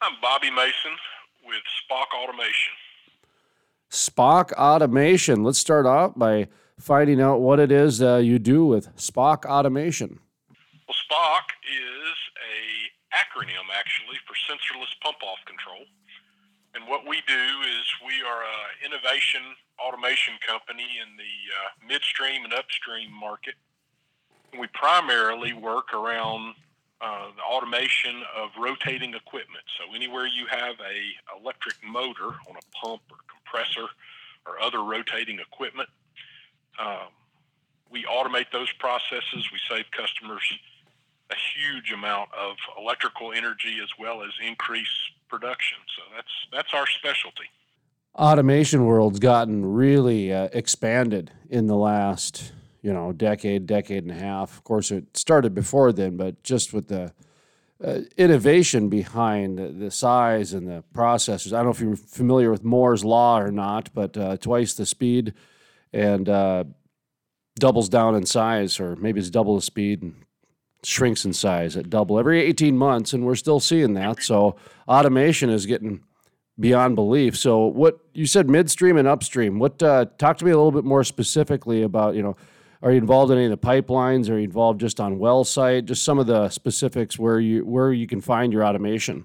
I'm Bobby Mason with SPOC Automation. SPOC Automation. Let's start off by finding out what it is uh, you do with SPOC Automation. Well, SPOC is a acronym actually for sensorless pump off control. And what we do is we are an innovation automation company in the uh, midstream and upstream market. We primarily work around uh, the automation of rotating equipment. So anywhere you have a electric motor on a pump or compressor or other rotating equipment, um, we automate those processes. We save customers a huge amount of electrical energy as well as increase production. So that's that's our specialty. Automation world's gotten really uh, expanded in the last you know decade, decade and a half. Of course, it started before then, but just with the uh, innovation behind the, size and the processors. I don't know if you're familiar with Moore's law or not, but uh, twice the speed and uh, doubles down in size, or maybe it's double the speed and shrinks in size at double every 18 months, and we're still seeing that. So automation is getting beyond belief. So what you said midstream and upstream. What uh, talk to me a little bit more specifically about you know. Are you involved in any of the pipelines? Are you involved just on well site? Just some of the specifics where you where you can find your automation.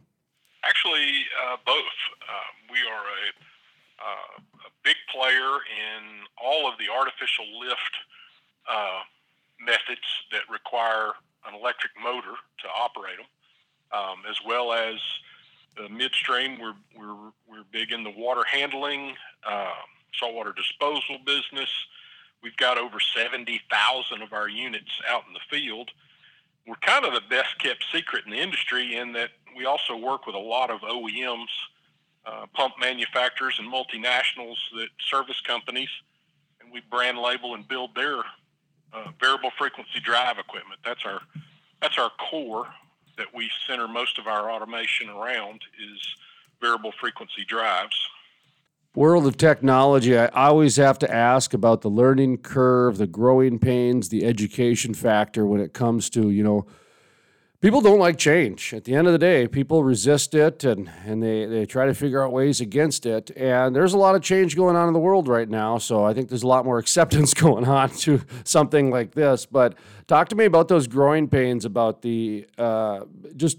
Actually, uh, both. Uh, we are a, uh, a, big player in all of the artificial lift uh, methods that require an electric motor to operate them, um, as well as the midstream. We're we're we're big in the water handling, uh, saltwater disposal business. We've got over seventy thousand of our units out in the field. We're kind of the best kept secret in the industry in that we also work with a lot of OEMs, uh, pump manufacturers, and multinationals that service companies, and we brand label and build their uh, variable frequency drive equipment. That's our that's our core that we center most of our automation around is variable frequency drives. World of technology, I always have to ask about the learning curve, the growing pains, the education factor when it comes to, you know, people don't like change. At the end of the day, people resist it and, and they, they try to figure out ways against it. And there's a lot of change going on in the world right now. So I think there's a lot more acceptance going on to something like this. But talk to me about those growing pains, about the uh, just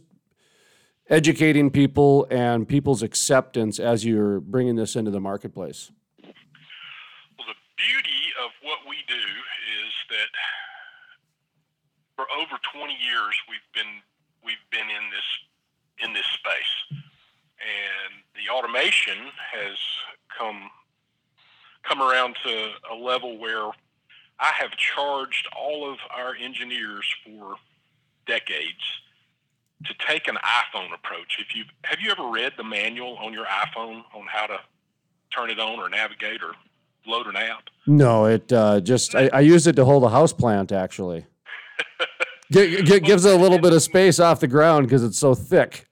educating people and people's acceptance as you're bringing this into the marketplace. Well, the beauty of what we do is that for over 20 years we've been we've been in this in this space, and the automation has come come around to a level where I have charged all of our engineers for decades to take an iPhone approach. If you have you ever read the manual on your iPhone on how to turn it on or navigate or load an app? No, it uh, just I, I use it to hold a house plant actually. G- g- gives it a little bit of space off the ground because it's so thick.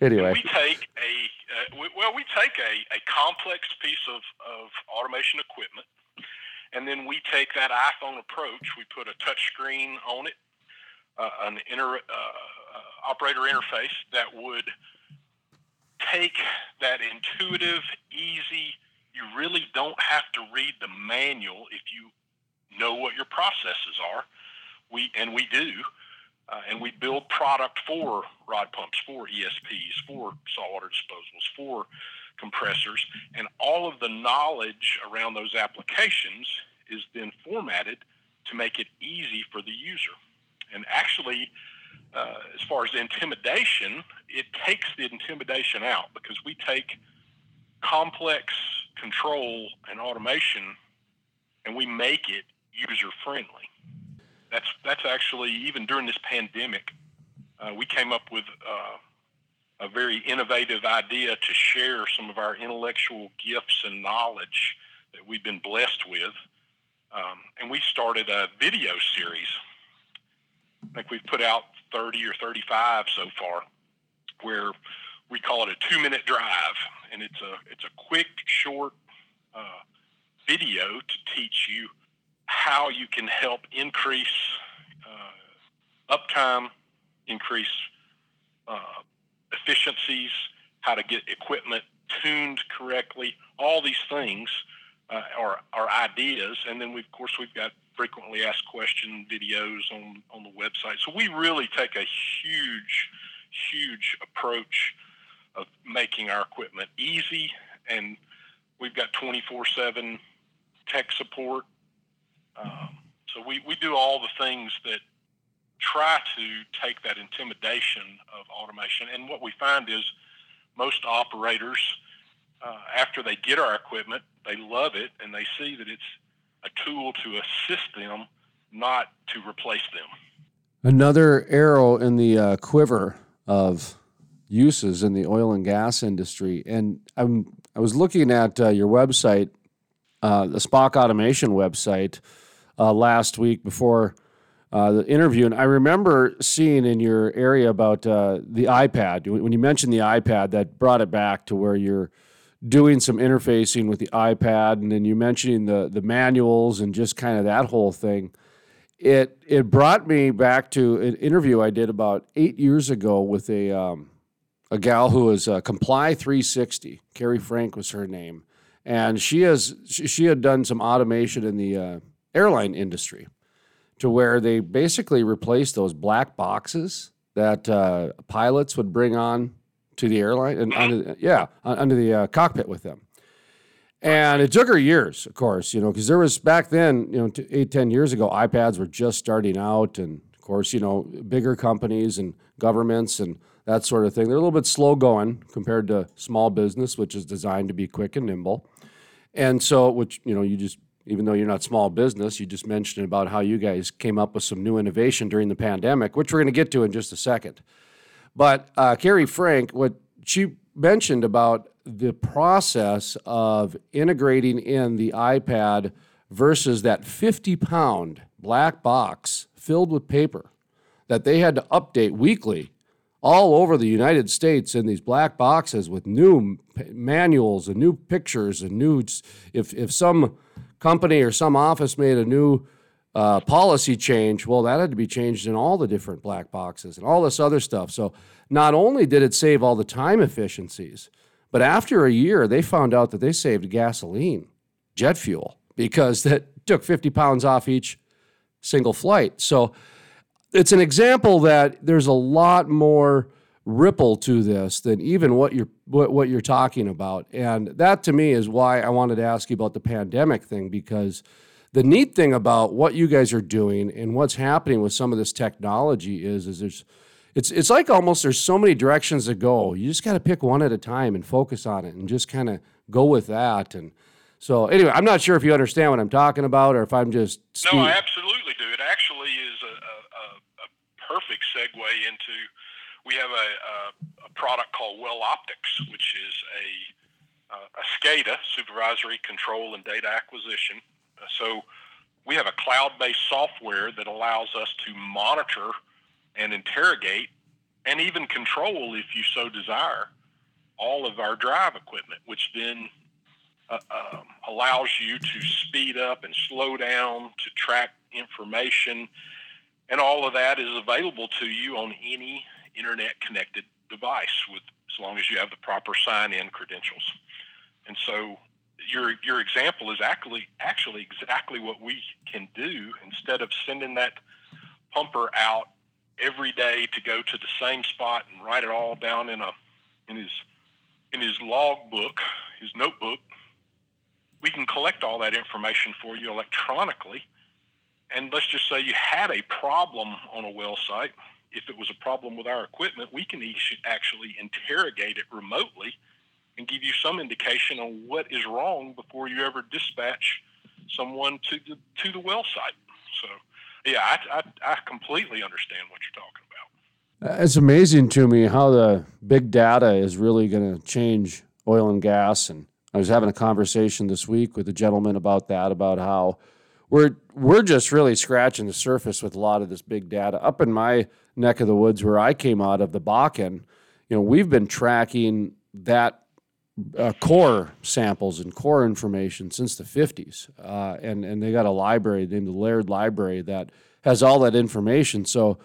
anyway, we take a uh, we, well, we take a, a complex piece of, of automation equipment, and then we take that iPhone approach. We put a touch screen on it, uh, an inter, uh, uh operator interface that would take that intuitive, easy. You really don't have to read the manual if you know what your processes are we and we do, uh, and we build product for rod pumps, for ESPs, for saltwater disposals, for compressors, and all of the knowledge around those applications is then formatted to make it easy for the user. And actually, uh, as far as intimidation, it takes the intimidation out because we take complex control and automation and we make it user friendly that's that's actually even during this pandemic, uh, we came up with uh, a very innovative idea to share some of our intellectual gifts and knowledge that we've been blessed with, um, and we started a video series. I think we've put out 30 or 35 so far, where we call it a two-minute drive, and it's a it's a quick, short uh, video to teach you how you can help increase uh, uptime, increase uh, efficiencies, how to get equipment tuned correctly, all these things uh, are, are ideas. And then, we, of course, we've got frequently asked question videos on, on the website. So we really take a huge, huge approach of making our equipment easy. And we've got 24 7 tech support. Um, so we, we do all the things that try to take that intimidation of automation. And what we find is most operators, uh, after they get our equipment, they love it and they see that it's a tool to assist them, not to replace them. Another arrow in the uh, quiver of uses in the oil and gas industry. And I'm, I was looking at uh, your website, uh, the SPOC Automation website, uh, last week before uh, the interview, and I remember seeing in your area about uh, the iPad. When you mentioned the iPad, that brought it back to where you're doing some interfacing with the iPad, and then you mentioning the the manuals and just kind of that whole thing. It it brought me back to an interview I did about eight years ago with a um, a gal who was uh, Comply 360. Carrie Frank was her name, and she has she had done some automation in the uh, airline industry to where they basically replaced those black boxes that uh, pilots would bring on to the airline and under, yeah under the uh, cockpit with them. And it took her years of course you know because there was back then you know eight ten years ago ipads were just starting out and of course you know bigger companies and governments and that sort of thing. They're a little bit slow going compared to small business which is designed to be quick and nimble. And so which you know you just even though you're not small business, you just mentioned about how you guys came up with some new innovation during the pandemic, which we're going to get to in just a second. But uh, Carrie Frank, what she mentioned about the process of integrating in the iPad versus that 50 pound black box filled with paper that they had to update weekly all over the United States in these black boxes with new manuals and new pictures and new if if some company or some office made a new uh, policy change, well, that had to be changed in all the different black boxes and all this other stuff. So not only did it save all the time efficiencies, but after a year, they found out that they saved gasoline, jet fuel, because that took 50 pounds off each single flight. So it's an example that there's a lot more ripple to this than even what you're what, what you're talking about. And that to me is why I wanted to ask you about the pandemic thing because the neat thing about what you guys are doing and what's happening with some of this technology is is there's it's it's like almost there's so many directions to go. You just got to pick one at a time and focus on it and just kind of go with that and so anyway, I'm not sure if you understand what I'm talking about or if I'm just No, I absolutely do. It actually is a, a, a perfect segue into we have a, a, a product called Well Optics, which is a, a SCADA, Supervisory Control and Data Acquisition. So we have a cloud-based software that allows us to monitor and interrogate and even control, if you so desire, all of our drive equipment, which then uh, um, allows you to speed up and slow down to track information. And all of that is available to you on any internet connected device with as long as you have the proper sign in credentials. And so your your example is actually actually exactly what we can do instead of sending that pumper out every day to go to the same spot and write it all down in a in his in his log book, his notebook. We can collect all that information for you electronically. And let's just say you had a problem on a well site if it was a problem with our equipment, we can actually interrogate it remotely and give you some indication on what is wrong before you ever dispatch someone to the to the well site. So, yeah, I, I, I completely understand what you're talking about. Uh, it's amazing to me how the big data is really going to change oil and gas. And I was having a conversation this week with a gentleman about that, about how we're we're just really scratching the surface with a lot of this big data. Up in my neck of the woods where I came out of the Bakken, you know, we've been tracking that uh, core samples and core information since the 50s. Uh, and, and they got a library named the Laird Library that has all that information. So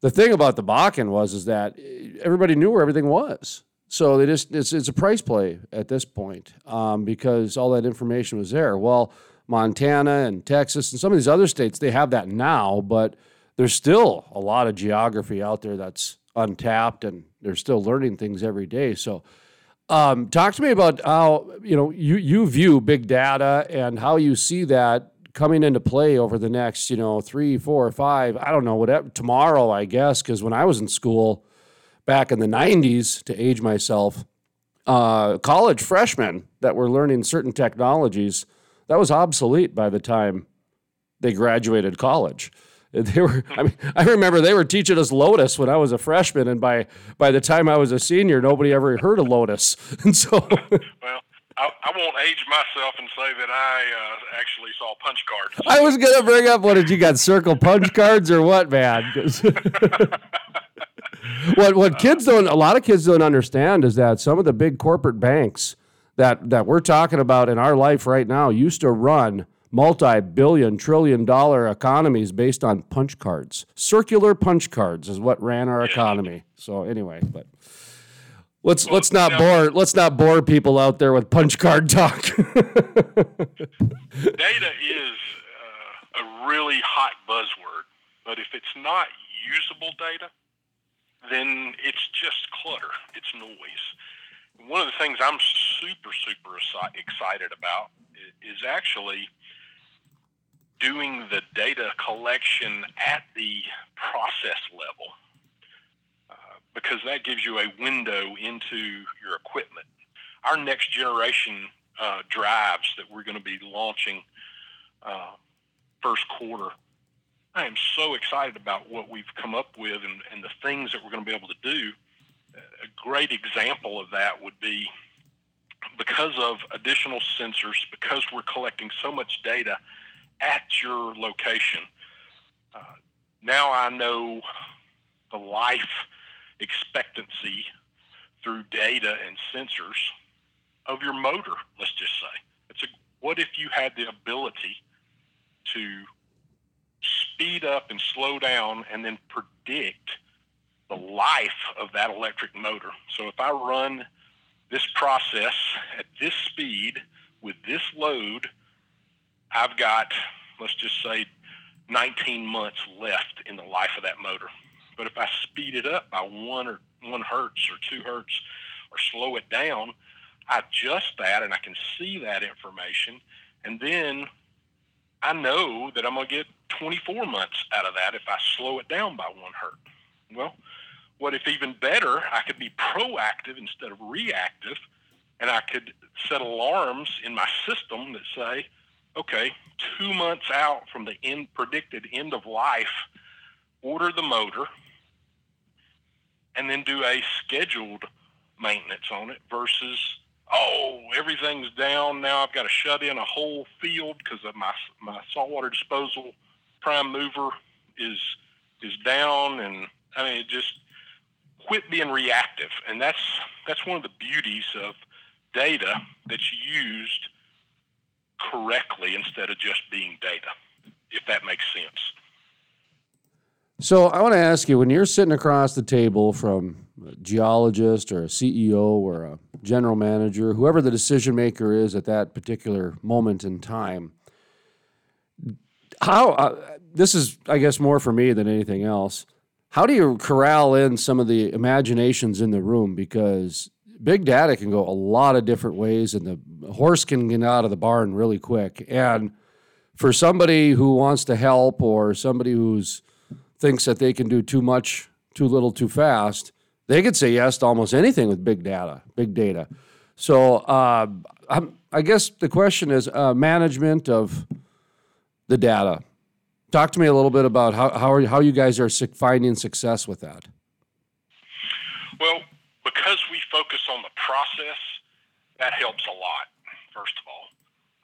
the thing about the Bakken was is that everybody knew where everything was. So they just it's, it's a price play at this point um, because all that information was there. Well, Montana and Texas and some of these other states they have that now, but there's still a lot of geography out there that's untapped, and they're still learning things every day. So, um, talk to me about how you know you you view big data and how you see that coming into play over the next you know three, four, five, I don't know whatever tomorrow, I guess, because when I was in school back in the 90s to age myself, uh, college freshmen that were learning certain technologies, that was obsolete by the time they graduated college. They were, I mean, I remember they were teaching us Lotus when I was a freshman, and by by the time I was a senior, nobody ever heard of Lotus. And so, well, I, I won't age myself and say that I uh, actually saw punch cards. I was gonna bring up what did you got circle punch cards or what, man? what what kids don't a lot of kids don't understand is that some of the big corporate banks that that we're talking about in our life right now used to run multi-billion trillion dollar economies based on punch cards circular punch cards is what ran our economy so anyway but let's well, let's not bore let's not bore people out there with punch card talk data is uh, a really hot buzzword but if it's not usable data then it's just clutter. It's noise. One of the things I'm super, super excited about is actually doing the data collection at the process level uh, because that gives you a window into your equipment. Our next generation uh, drives that we're going to be launching uh, first quarter I am so excited about what we've come up with and, and the things that we're going to be able to do. A great example of that would be because of additional sensors, because we're collecting so much data at your location. Uh, now I know the life expectancy through data and sensors of your motor, let's just say. It's a, what if you had the ability to speed up and slow down and then predict the life of that electric motor. So if I run this process at this speed with this load, I've got, let's just say, 19 months left in the life of that motor. But if I speed it up by one or one hertz or two hertz or slow it down, I adjust that and I can see that information. And then I know that I'm going to get 24 months out of that if I slow it down by one hertz. Well, what if even better, I could be proactive instead of reactive, and I could set alarms in my system that say, okay, two months out from the end predicted end of life, order the motor, and then do a scheduled maintenance on it versus oh, everything's down now. I've got to shut in a whole field because my my saltwater disposal prime mover is is down, and I mean, just quit being reactive, and that's that's one of the beauties of data that's used correctly instead of just being data, if that makes sense. So I want to ask you when you're sitting across the table from a geologist or a CEO or a general manager, whoever the decision maker is at that particular moment in time, how uh, this is, I guess, more for me than anything else. How do you corral in some of the imaginations in the room? Because big data can go a lot of different ways, and the horse can get out of the barn really quick. And for somebody who wants to help or somebody who's thinks that they can do too much, too little, too fast, they could say yes to almost anything with big data, big data. So uh, i guess the question is uh, management of the data. Talk to me a little bit about how how, are, how you guys are finding success with that. Focus on the process, that helps a lot. First of all,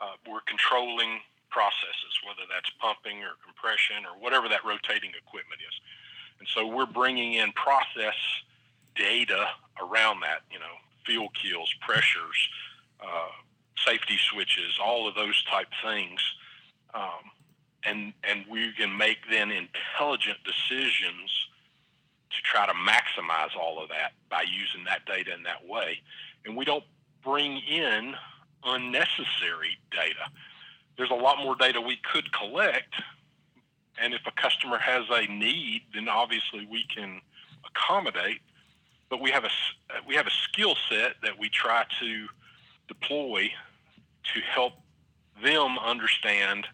uh, we're controlling processes, whether that's pumping or compression or whatever that rotating equipment is. And so we're bringing in process data around that, you know, fuel kills, pressures, uh, safety switches, all of those type things. Um, and, and we can make then intelligent decisions to try to maximize all of that by using that data in that way. And we don't bring in unnecessary data. There's a lot more data we could collect. And if a customer has a need, then obviously we can accommodate. But we have a, we have a skill set that we try to deploy to help them understand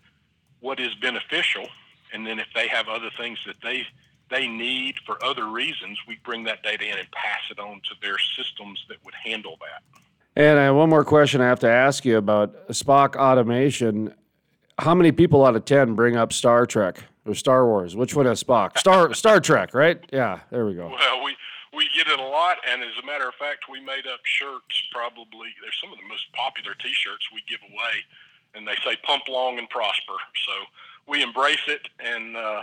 what is beneficial. And then if they have other things that they they need for other reasons, we bring that data in and pass it on to their systems that would handle that. And I have one more question I have to ask you about SPOC automation. How many people out of 10 bring up Star Trek or Star Wars? Which one is Spock? Star Star Trek, right? Yeah, there we go. Well, we we get it a lot, and as a matter of fact, we made up shirts. Probably they're some of the most popular T-shirts we give away, and they say "Pump long and prosper." So we embrace it, and uh,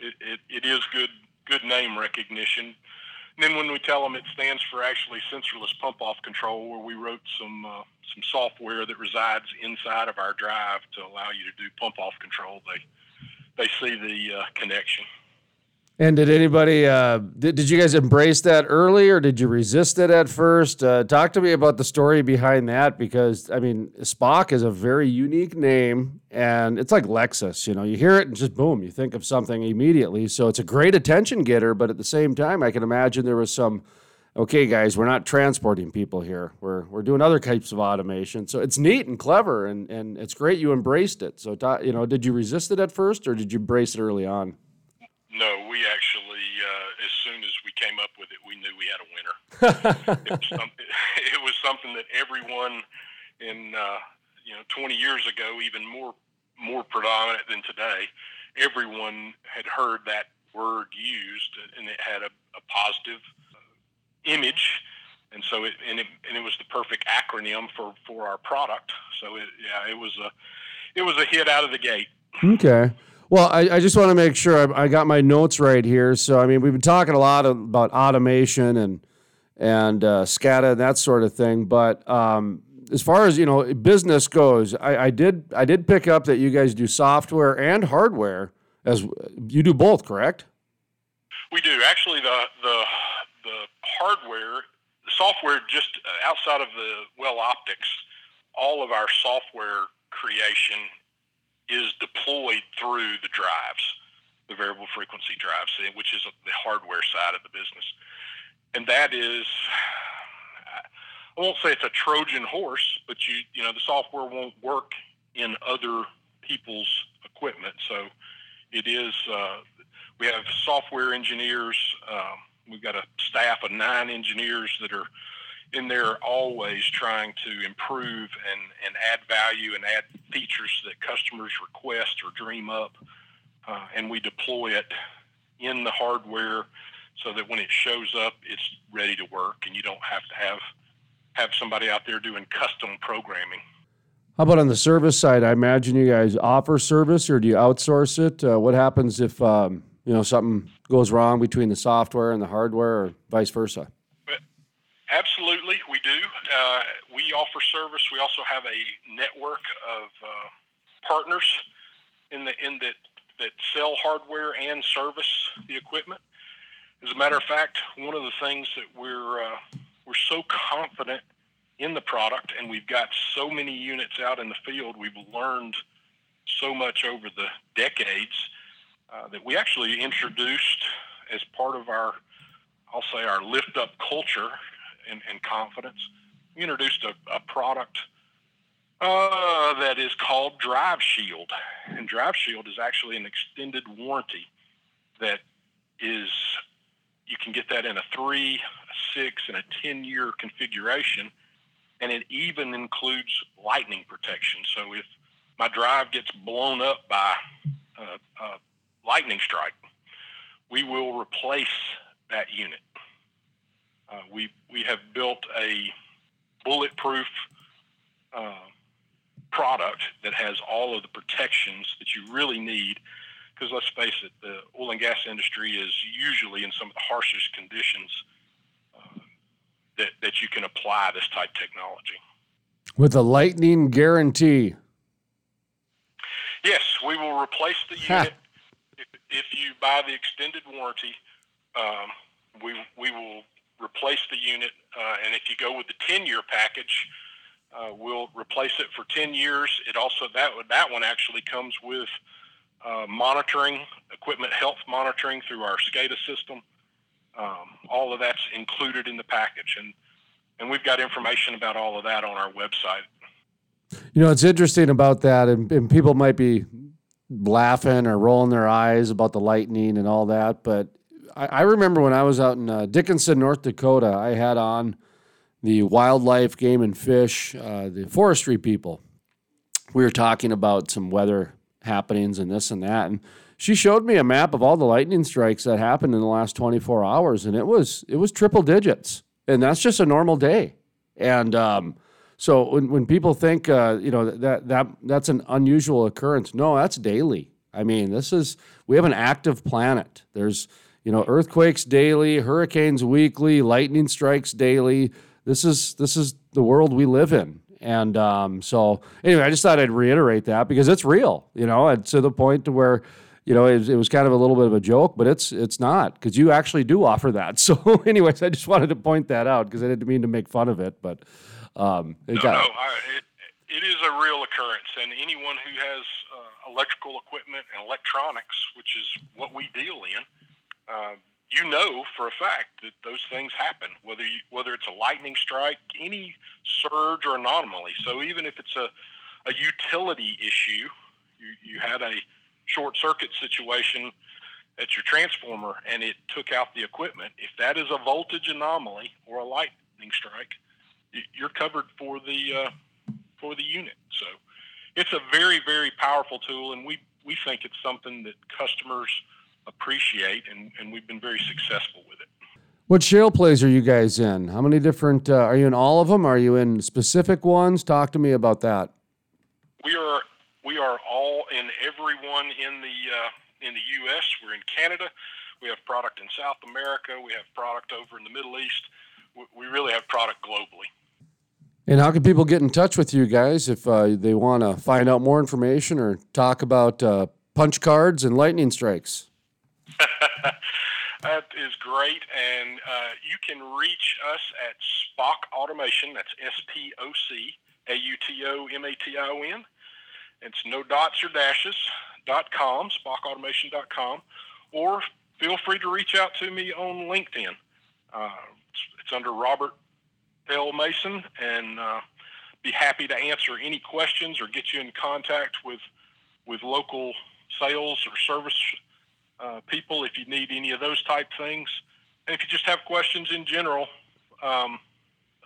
it, it, it is good good name recognition. And then when we tell them it stands for actually sensorless pump off control, where we wrote some uh, some software that resides inside of our drive to allow you to do pump off control, they they see the uh, connection. And did anybody, uh, did, did you guys embrace that early or did you resist it at first? Uh, talk to me about the story behind that because, I mean, Spock is a very unique name and it's like Lexus. You know, you hear it and just boom, you think of something immediately. So it's a great attention getter, but at the same time, I can imagine there was some, okay, guys, we're not transporting people here. We're, we're doing other types of automation. So it's neat and clever and, and it's great you embraced it. So, you know, did you resist it at first or did you embrace it early on? We actually, uh, as soon as we came up with it, we knew we had a winner. it, was something, it was something that everyone in, uh, you know, 20 years ago, even more more predominant than today, everyone had heard that word used, and it had a, a positive uh, image, and so it and it and it was the perfect acronym for for our product. So it, yeah, it was a it was a hit out of the gate. Okay. Well, I, I just want to make sure I, I, got my notes right here. So, I mean, we've been talking a lot about automation and and uh, SCADA and that sort of thing. But um, as far as you know, business goes, I, I, did I did pick up that you guys do software and hardware. As you do both, correct? We do actually. The the the hardware, the software, just outside of the well optics, all of our software creation is deployed through the drives, the variable frequency drives, which is the hardware side of the business. And that is, I won't say it's a Trojan horse, but you you know the software won't work in other people's equipment. So it is. Uh, we have software engineers. Um, we've got a staff of nine engineers that are in there always trying to improve and, and add value and add features that customers request or dream up. Uh, and we deploy it in the hardware so that when it shows up, it's ready to work and you don't have to have have somebody out there doing custom programming. How about on the service side? I imagine you guys offer service, or do you outsource it? Uh, what happens if um, you know something goes wrong between the software and the hardware, or vice versa? Absolutely, we do. Uh, we offer service. We also have a network of uh, partners in the in that that sell hardware and service the equipment. As a matter of fact, one of the things that we're uh, we're so confident in the product, and we've got so many units out in the field. We've learned so much over the decades uh, that we actually introduced as part of our, I'll say, our lift up culture and, and confidence. We introduced a, a product uh, that is called Drive Shield. And Drive Shield is actually an extended warranty that is, you can get that in a three, a six, and a 10 year configuration. And it even includes lightning protection. So if my drive gets blown up by a, a lightning strike, we will replace that unit. Uh, we we have built a bulletproof uh, product that has all of the protections that you really need. Because let's face it, the oil and gas industry is usually in some of the harshest conditions uh, that that you can apply this type technology. With a lightning guarantee. Yes, we will replace the unit if, if you buy the extended warranty um, we we will replace the unit, uh, and if you go with the 10-year package, uh, we'll replace it for 10 years. It also that that one actually comes with uh, monitoring, equipment health monitoring through our SCADA system. Um, all of that's included in the package, and and we've got information about all of that on our website. You know, it's interesting about that, and, and people might be laughing or rolling their eyes about the lightning and all that, but I, I remember when I was out in uh, Dickinson, North Dakota, I had on the wildlife, game and fish, uh, the forestry people. We were talking about some weather happenings and this and that, and she showed me a map of all the lightning strikes that happened in the last 24 hours, and it was it was triple digits, and that's just a normal day. And um, so when, when people think uh, you know that that that's an unusual occurrence, no, that's daily. I mean, this is we have an active planet. There's you know earthquakes daily, hurricanes weekly, lightning strikes daily. This is this is the world we live in. And um, so anyway, I just thought I'd reiterate that because it's real, you know, and to the point to where you know, it, it, was kind of a little bit of a joke, but it's it's not because you actually do offer that. So, anyways, I just wanted to point that out because I didn't mean to make fun of it, but um, it no, got, no, I, it, it is a real occurrence, and anyone who has uh, electrical equipment and electronics, which is what we deal in, uh, you know for a fact that those things happen. Whether you, whether it's a lightning strike, any surge or anomaly. So even if it's a a utility issue, you you had a short circuit situation at your transformer and it took out the equipment, if that is a voltage anomaly or a lightning strike, you're covered for the uh, for the unit. So it's a very very powerful tool, and we we think it's something that customers appreciate, and, and we've been very successful with it. What shale plays are you guys in? How many different? Uh, are you in all of them? Are you in specific ones? Talk to me about that. We are we are all in everyone in the uh, in the U.S. We're in Canada. We have product in South America. We have product over in the Middle East. We really have product globally. And how can people get in touch with you guys if uh, they want to find out more information or talk about uh, punch cards and lightning strikes? that is great. And uh, you can reach us at SPOC Automation. That's S P O C A U T O M A T I O N it's no dots or dashes dot com, spocautomation.com, or feel free to reach out to me on LinkedIn. Uh, it's, it's, under Robert L. Mason, and uh, be happy to answer any questions or get you in contact with with local sales or service uh, people if you need any of those type things. And if you just have questions in general, um,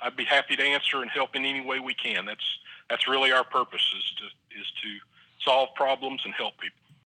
I'd be happy to answer and help in any way we can. That's that's really our purpose is to is to solve problems and help people.